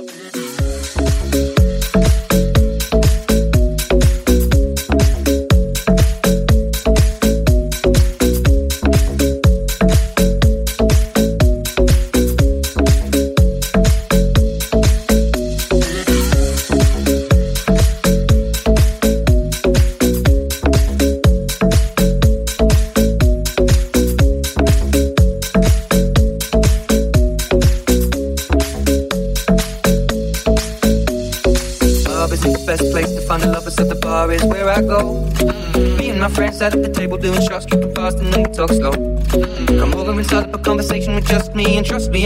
Yeah.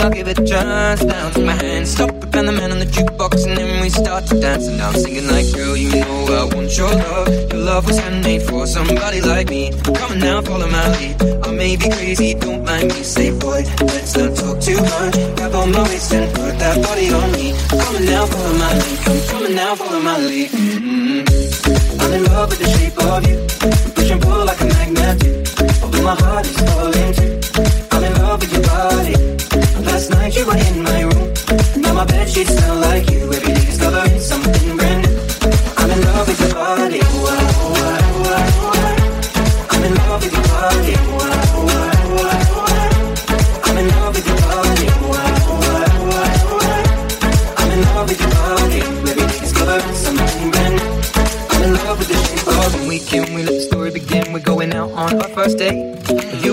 I'll give it a chance. Down to my hands, stop it, the man on the jukebox, and then we start to dance. And I'm singing like, girl, you know I want your love. Your love was handmade for somebody like me. Come on now, follow my lead. I may be crazy, don't mind me. Say, boy, let's not talk too much. Grab on my waist and put that body on me. Come on now, follow my lead. Come, come now, follow my lead. Mm -hmm. I'm in love with the shape of you. Push and pull like a magnet. Although my heart is falling too over your body. Last night you were in my room. Now my bed sheets smell like you. Every day discovering something brand new. I'm in love with your body. I'm in love with your body. I'm in love with your body. I'm in love with your body. Every day discovering something new. I'm in love with the shape of when we can. We let the story begin. We're going out on our first date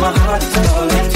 my heart is calling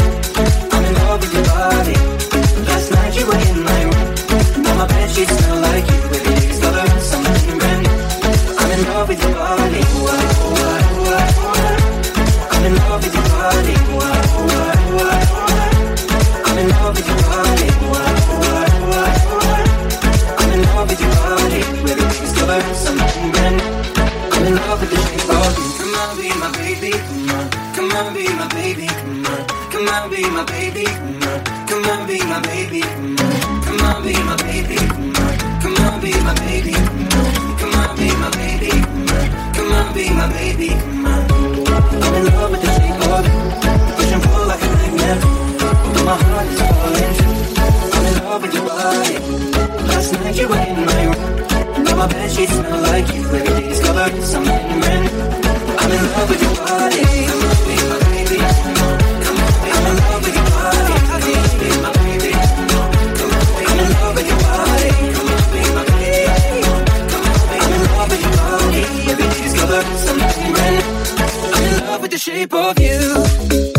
in my room. Now my bed sheets smell like you. Every day is something brand new. I'm in love with your body. Baby, come on, I'm in love with your body. Come on, I'm in love with your body. Every day something new. I'm in love with the shape of you.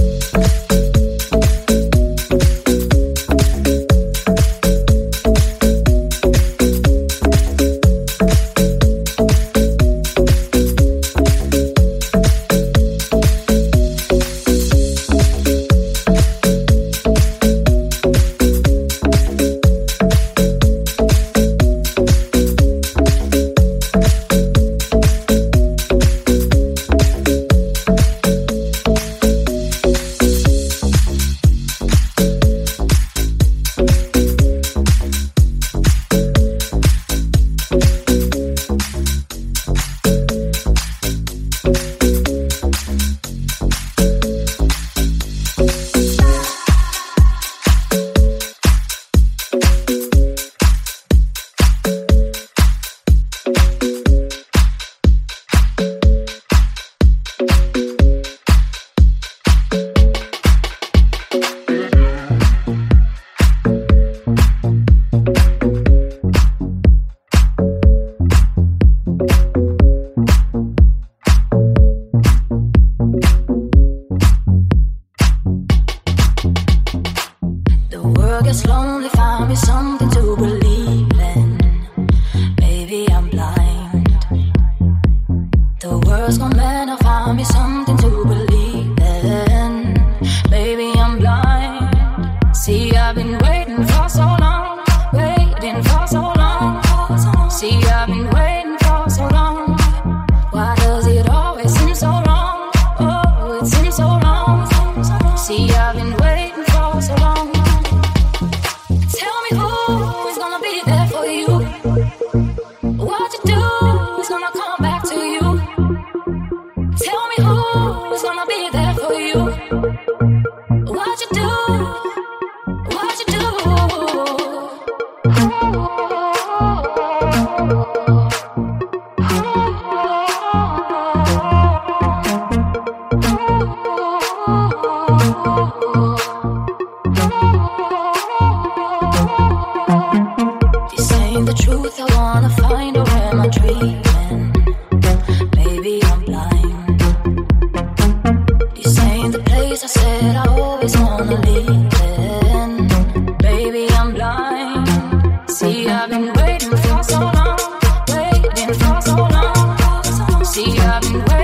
I've been waiting.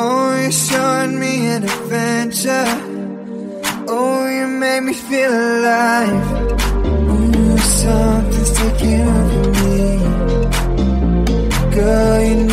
Oh, you showed me an adventure. Oh, you made me feel alive. Oh, something's taking over me. Girl, you know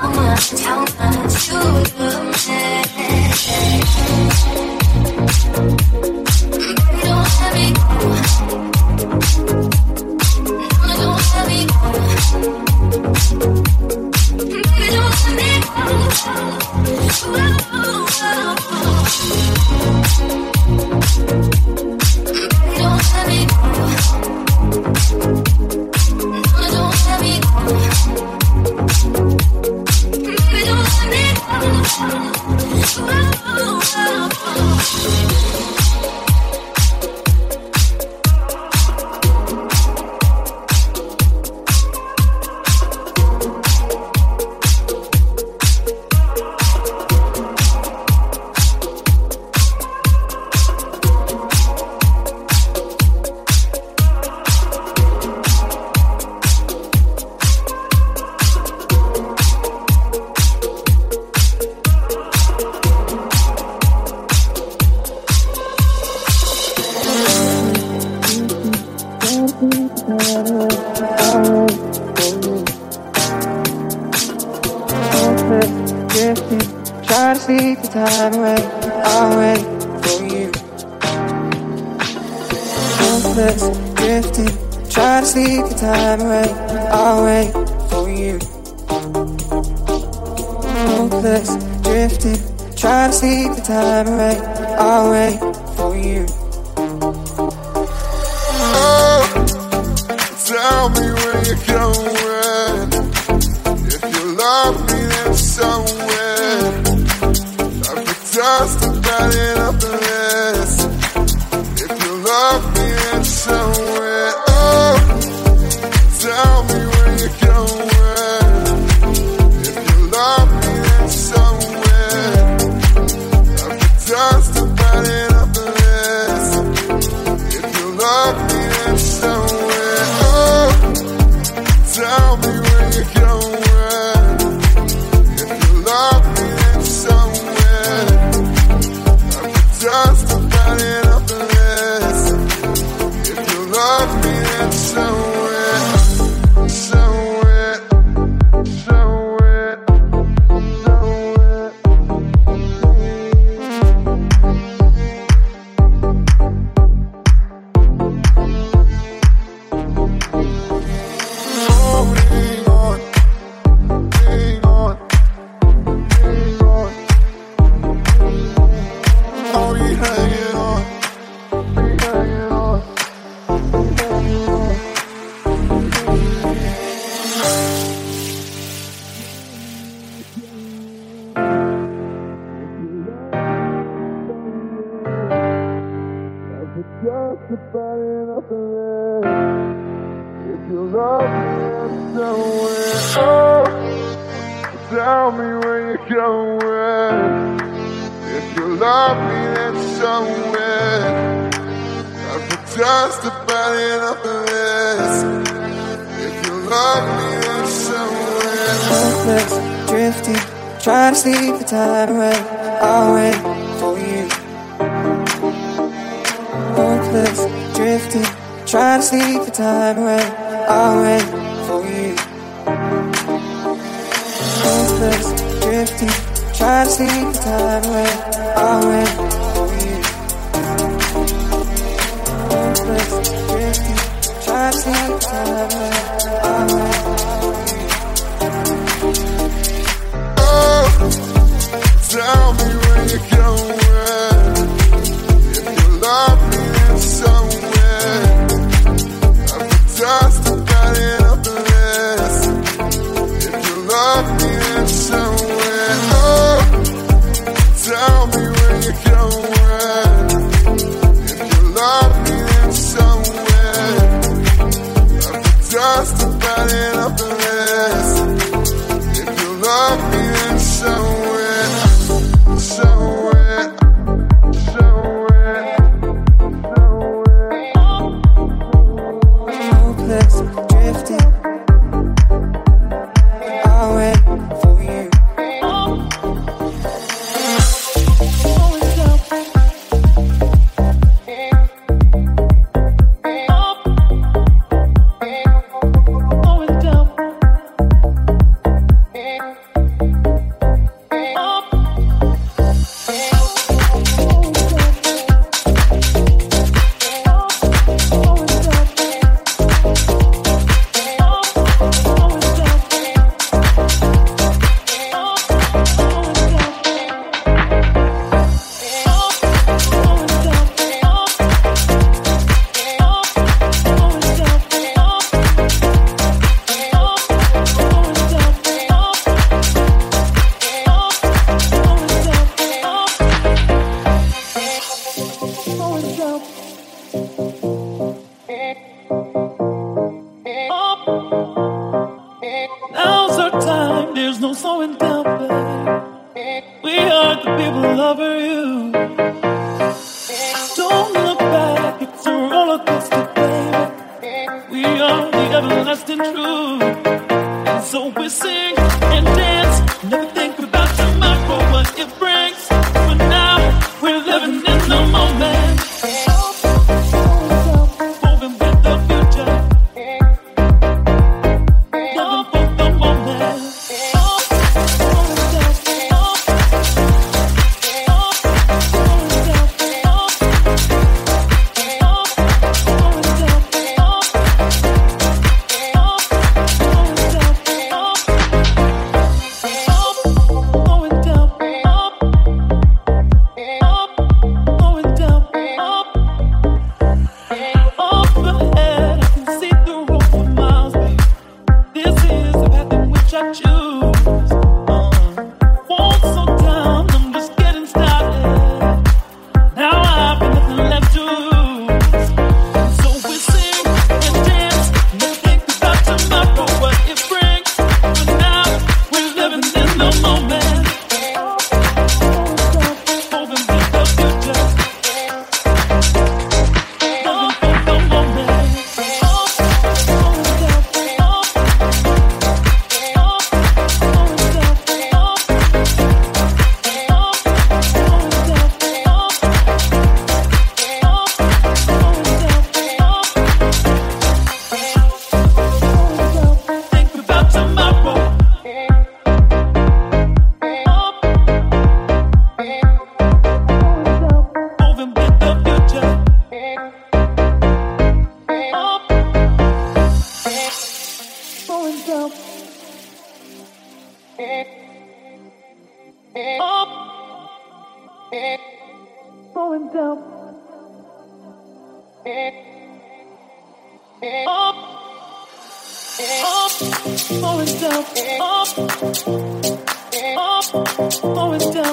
how much, how much you love about it up again. That's not love. trust in truth. And so we sing. always down, always down.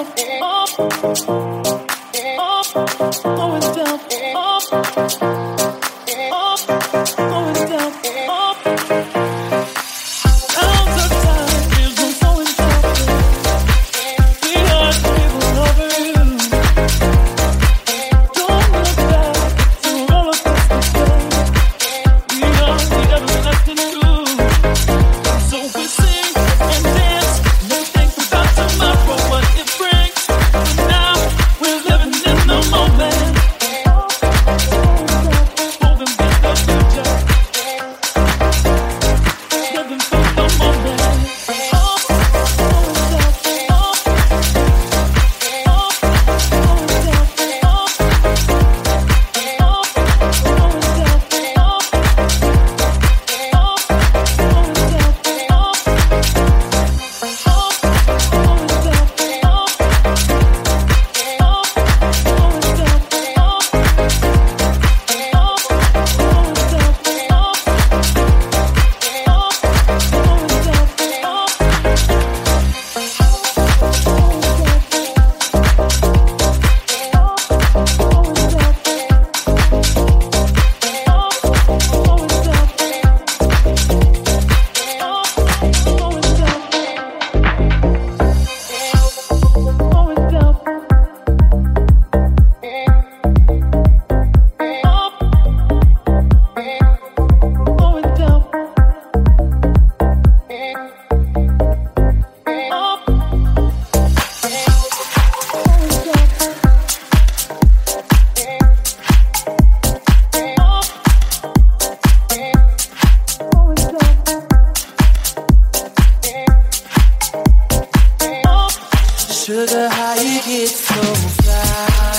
sugar, how you get so fly?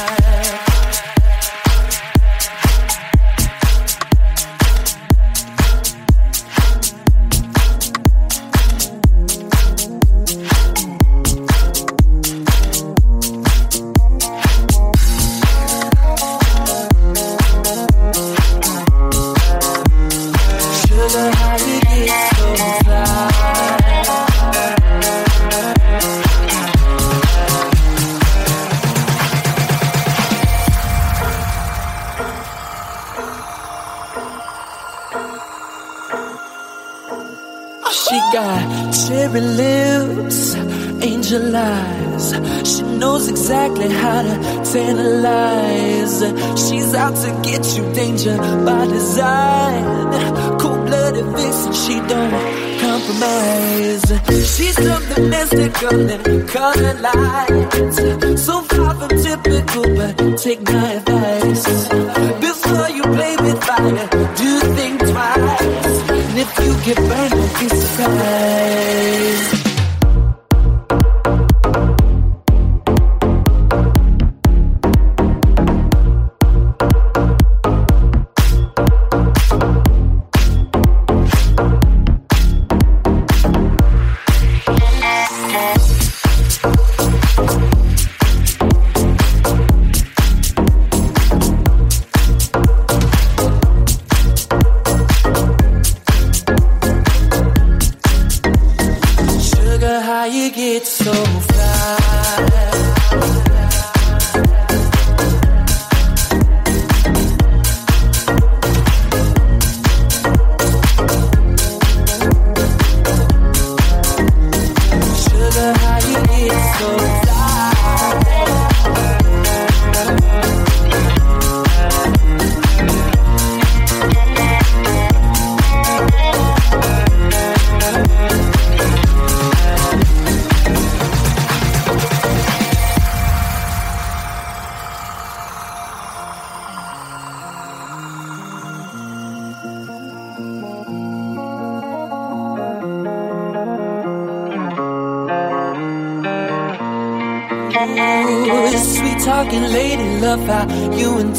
Mystical and color lights. So far from typical, but take my advice. Before you play with fire, do think twice. And if you get burned, be surprised.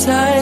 tight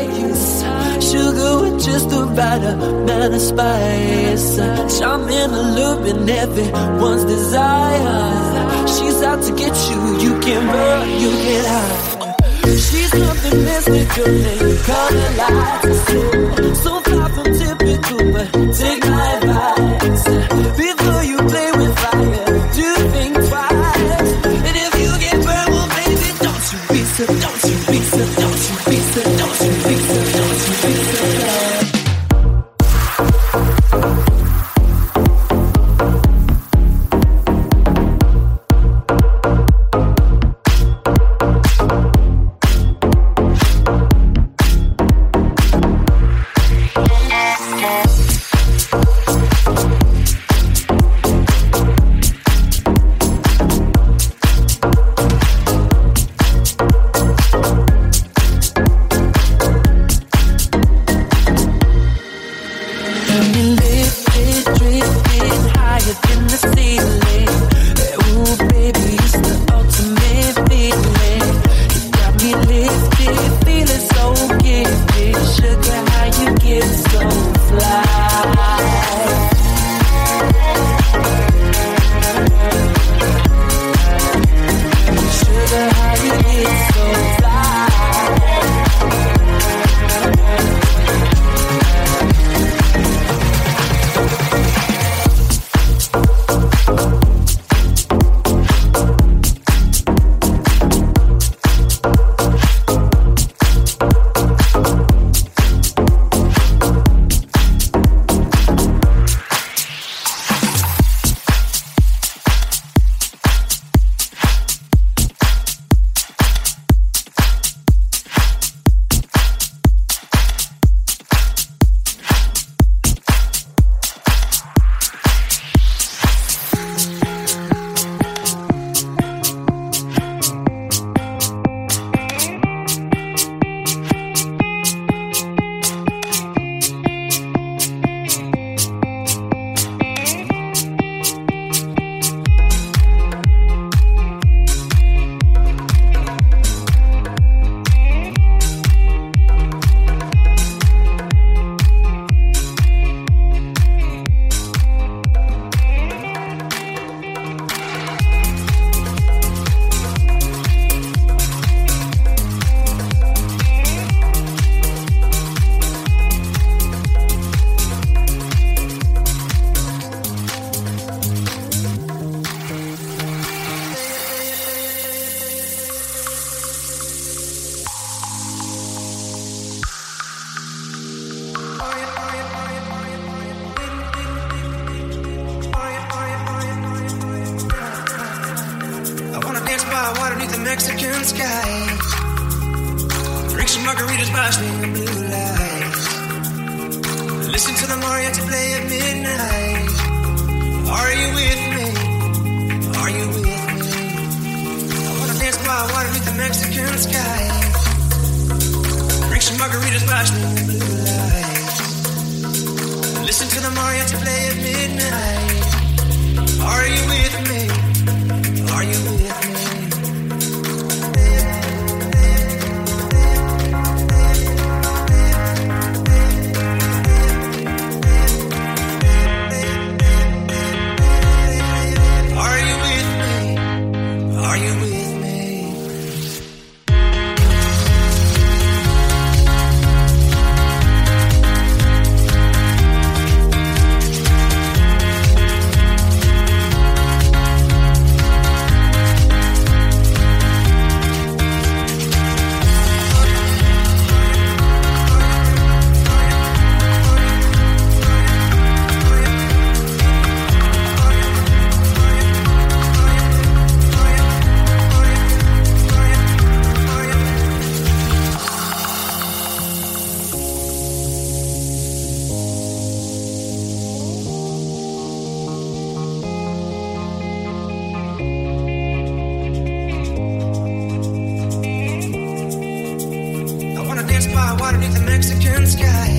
just watch me. Listen to the mariachi play at midnight. Are you with me? Are you sky.